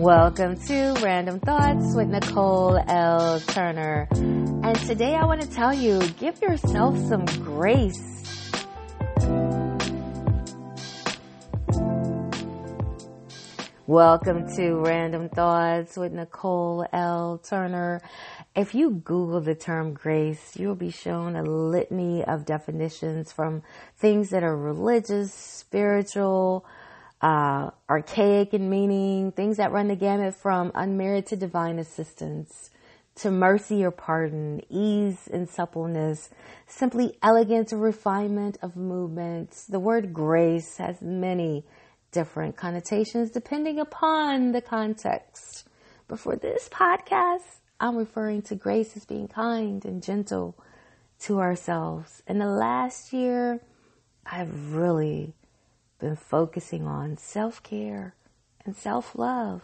Welcome to Random Thoughts with Nicole L. Turner. And today I want to tell you give yourself some grace. Welcome to Random Thoughts with Nicole L. Turner. If you Google the term grace, you'll be shown a litany of definitions from things that are religious, spiritual, uh, archaic in meaning, things that run the gamut from unmerited divine assistance to mercy or pardon, ease and suppleness, simply elegance or refinement of movements. The word grace has many different connotations depending upon the context. But for this podcast, I'm referring to grace as being kind and gentle to ourselves. In the last year, I've really been focusing on self care and self love.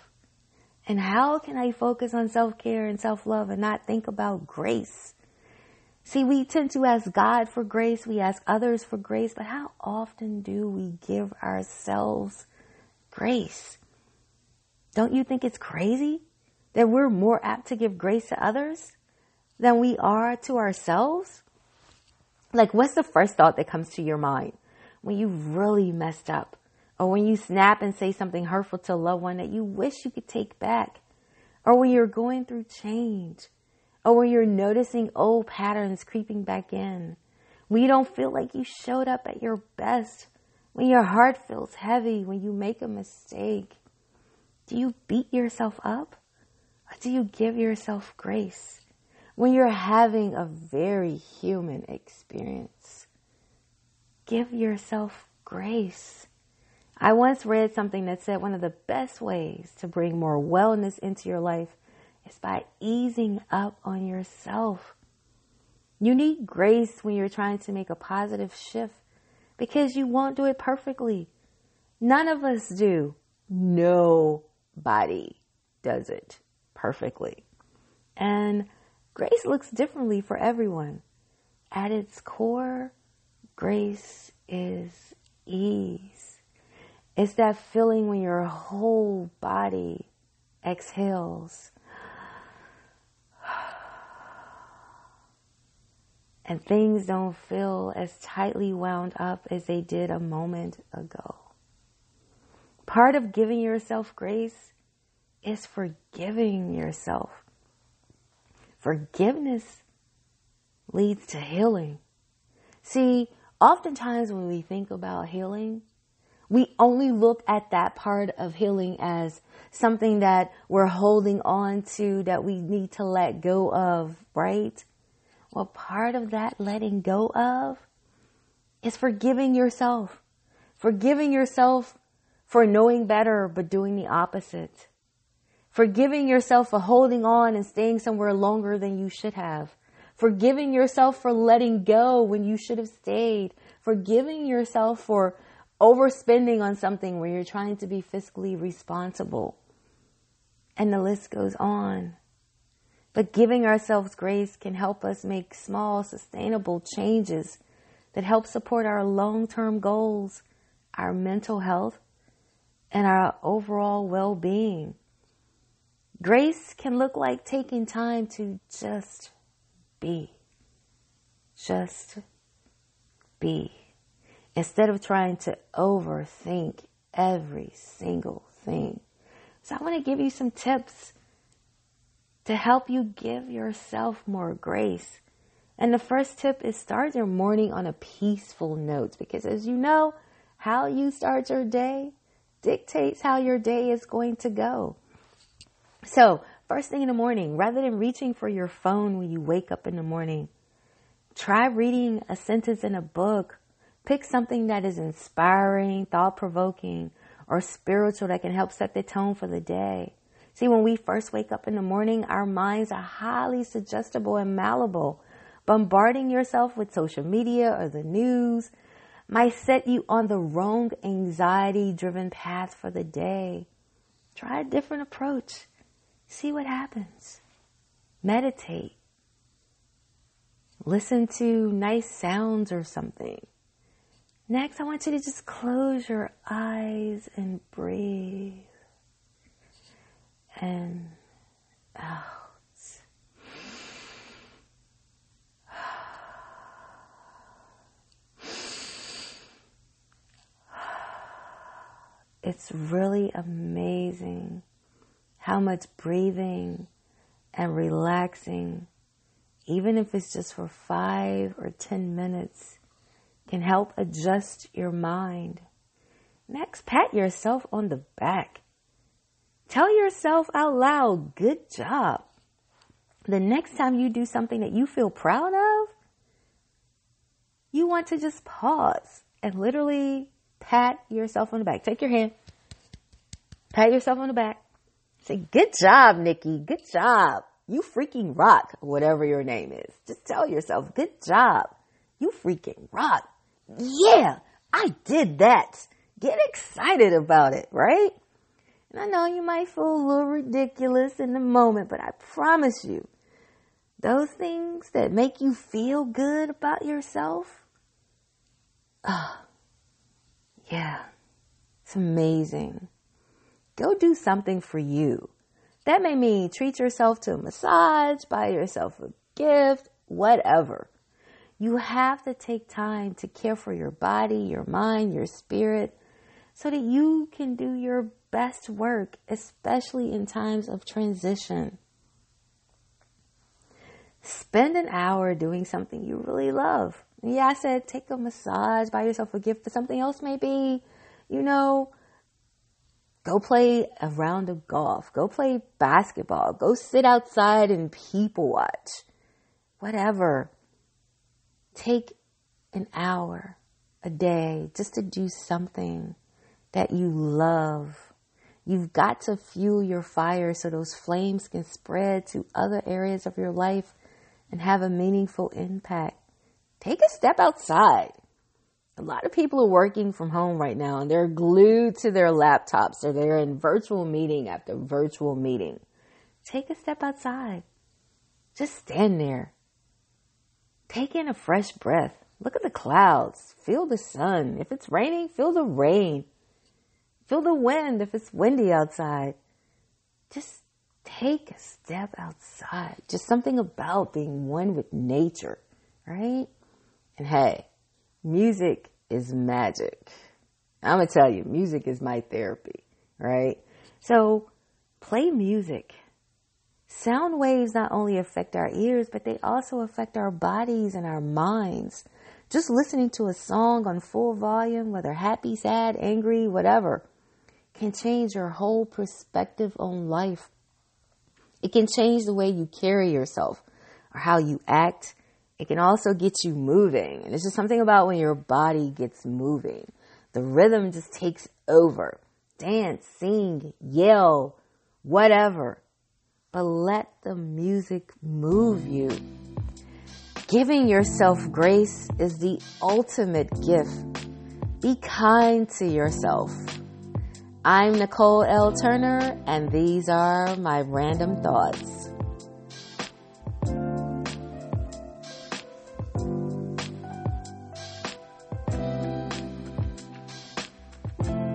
And how can I focus on self care and self love and not think about grace? See, we tend to ask God for grace, we ask others for grace, but how often do we give ourselves grace? Don't you think it's crazy that we're more apt to give grace to others than we are to ourselves? Like, what's the first thought that comes to your mind? When you really messed up or when you snap and say something hurtful to a loved one that you wish you could take back or when you're going through change or when you're noticing old patterns creeping back in. When you don't feel like you showed up at your best when your heart feels heavy when you make a mistake do you beat yourself up or do you give yourself grace? When you're having a very human experience give yourself grace. I once read something that said one of the best ways to bring more wellness into your life is by easing up on yourself. You need grace when you're trying to make a positive shift because you won't do it perfectly. None of us do. Nobody does it perfectly. And grace looks differently for everyone. At its core, Grace is ease. It's that feeling when your whole body exhales. And things don't feel as tightly wound up as they did a moment ago. Part of giving yourself grace is forgiving yourself. Forgiveness leads to healing. See, oftentimes when we think about healing, we only look at that part of healing as something that we're holding on to that we need to let go of, right? Well, part of that letting go of is forgiving yourself. Forgiving yourself for knowing better but doing the opposite. Forgiving yourself for holding on and staying somewhere longer than you should have. Forgiving yourself for letting go when you should have stayed forgiving yourself for overspending on something where you're trying to be fiscally responsible. And the list goes on. But giving ourselves grace can help us make small, sustainable changes that help support our long term goals, our mental health, and our overall well being. Grace can look like taking time to just be. Just be instead of trying to overthink every single thing. So I want to give you some tips to help you give yourself more grace. And the first tip is start your morning on a peaceful note because as you know, how you start your day dictates how your day is going to go. So, first thing in the morning, rather than reaching for your phone when you wake up in the morning, Try reading a sentence in a book. Pick something that is inspiring, thought provoking, or spiritual that can help set the tone for the day. See, when we first wake up in the morning, our minds are highly suggestible and malleable. Bombarding yourself with social media or the news might set you on the wrong anxiety driven path for the day. Try a different approach. See what happens. Meditate. Listen to nice sounds or something. Next, I want you to just close your eyes and breathe. and out. It's really amazing how much breathing and relaxing, even if it's just for five or 10 minutes, can help adjust your mind. Next, pat yourself on the back. Tell yourself out loud, good job. The next time you do something that you feel proud of, you want to just pause and literally pat yourself on the back. Take your hand, pat yourself on the back. Say, good job, Nikki. Good job. You freaking rock, whatever your name is. Just tell yourself, good job. You freaking rock. Yeah, I did that. Get excited about it, right? And I know you might feel a little ridiculous in the moment, but I promise you, those things that make you feel good about yourself, oh, yeah, it's amazing. Go do something for you. That may mean treat yourself to a massage, buy yourself a gift, whatever. You have to take time to care for your body, your mind, your spirit, so that you can do your best work, especially in times of transition. Spend an hour doing something you really love. Yeah, I said take a massage, buy yourself a gift, but something else may be, you know, go play a round of golf, go play basketball, go sit outside and people watch, whatever. Take an hour a day just to do something that you love. You've got to fuel your fire so those flames can spread to other areas of your life and have a meaningful impact. Take a step outside. A lot of people are working from home right now and they're glued to their laptops or they're in virtual meeting after virtual meeting. Take a step outside. Just stand there. Take in a fresh breath. Look at the clouds. Feel the sun. If it's raining, feel the rain. Feel the wind if it's windy outside. Just take a step outside. Just something about being one with nature, right? And hey, music is magic. I'm to tell you, music is my therapy, right? So play music. Sound waves not only affect our ears, but they also affect our bodies and our minds. Just listening to a song on full volume, whether happy, sad, angry, whatever, can change your whole perspective on life. It can change the way you carry yourself or how you act it can also get you moving. And it's just something about when your body gets moving. The rhythm just takes over. Dance, sing, yell, whatever. But let the music move you. Giving yourself grace is the ultimate gift. Be kind to yourself. I'm Nicole L. Turner, and these are my random thoughts.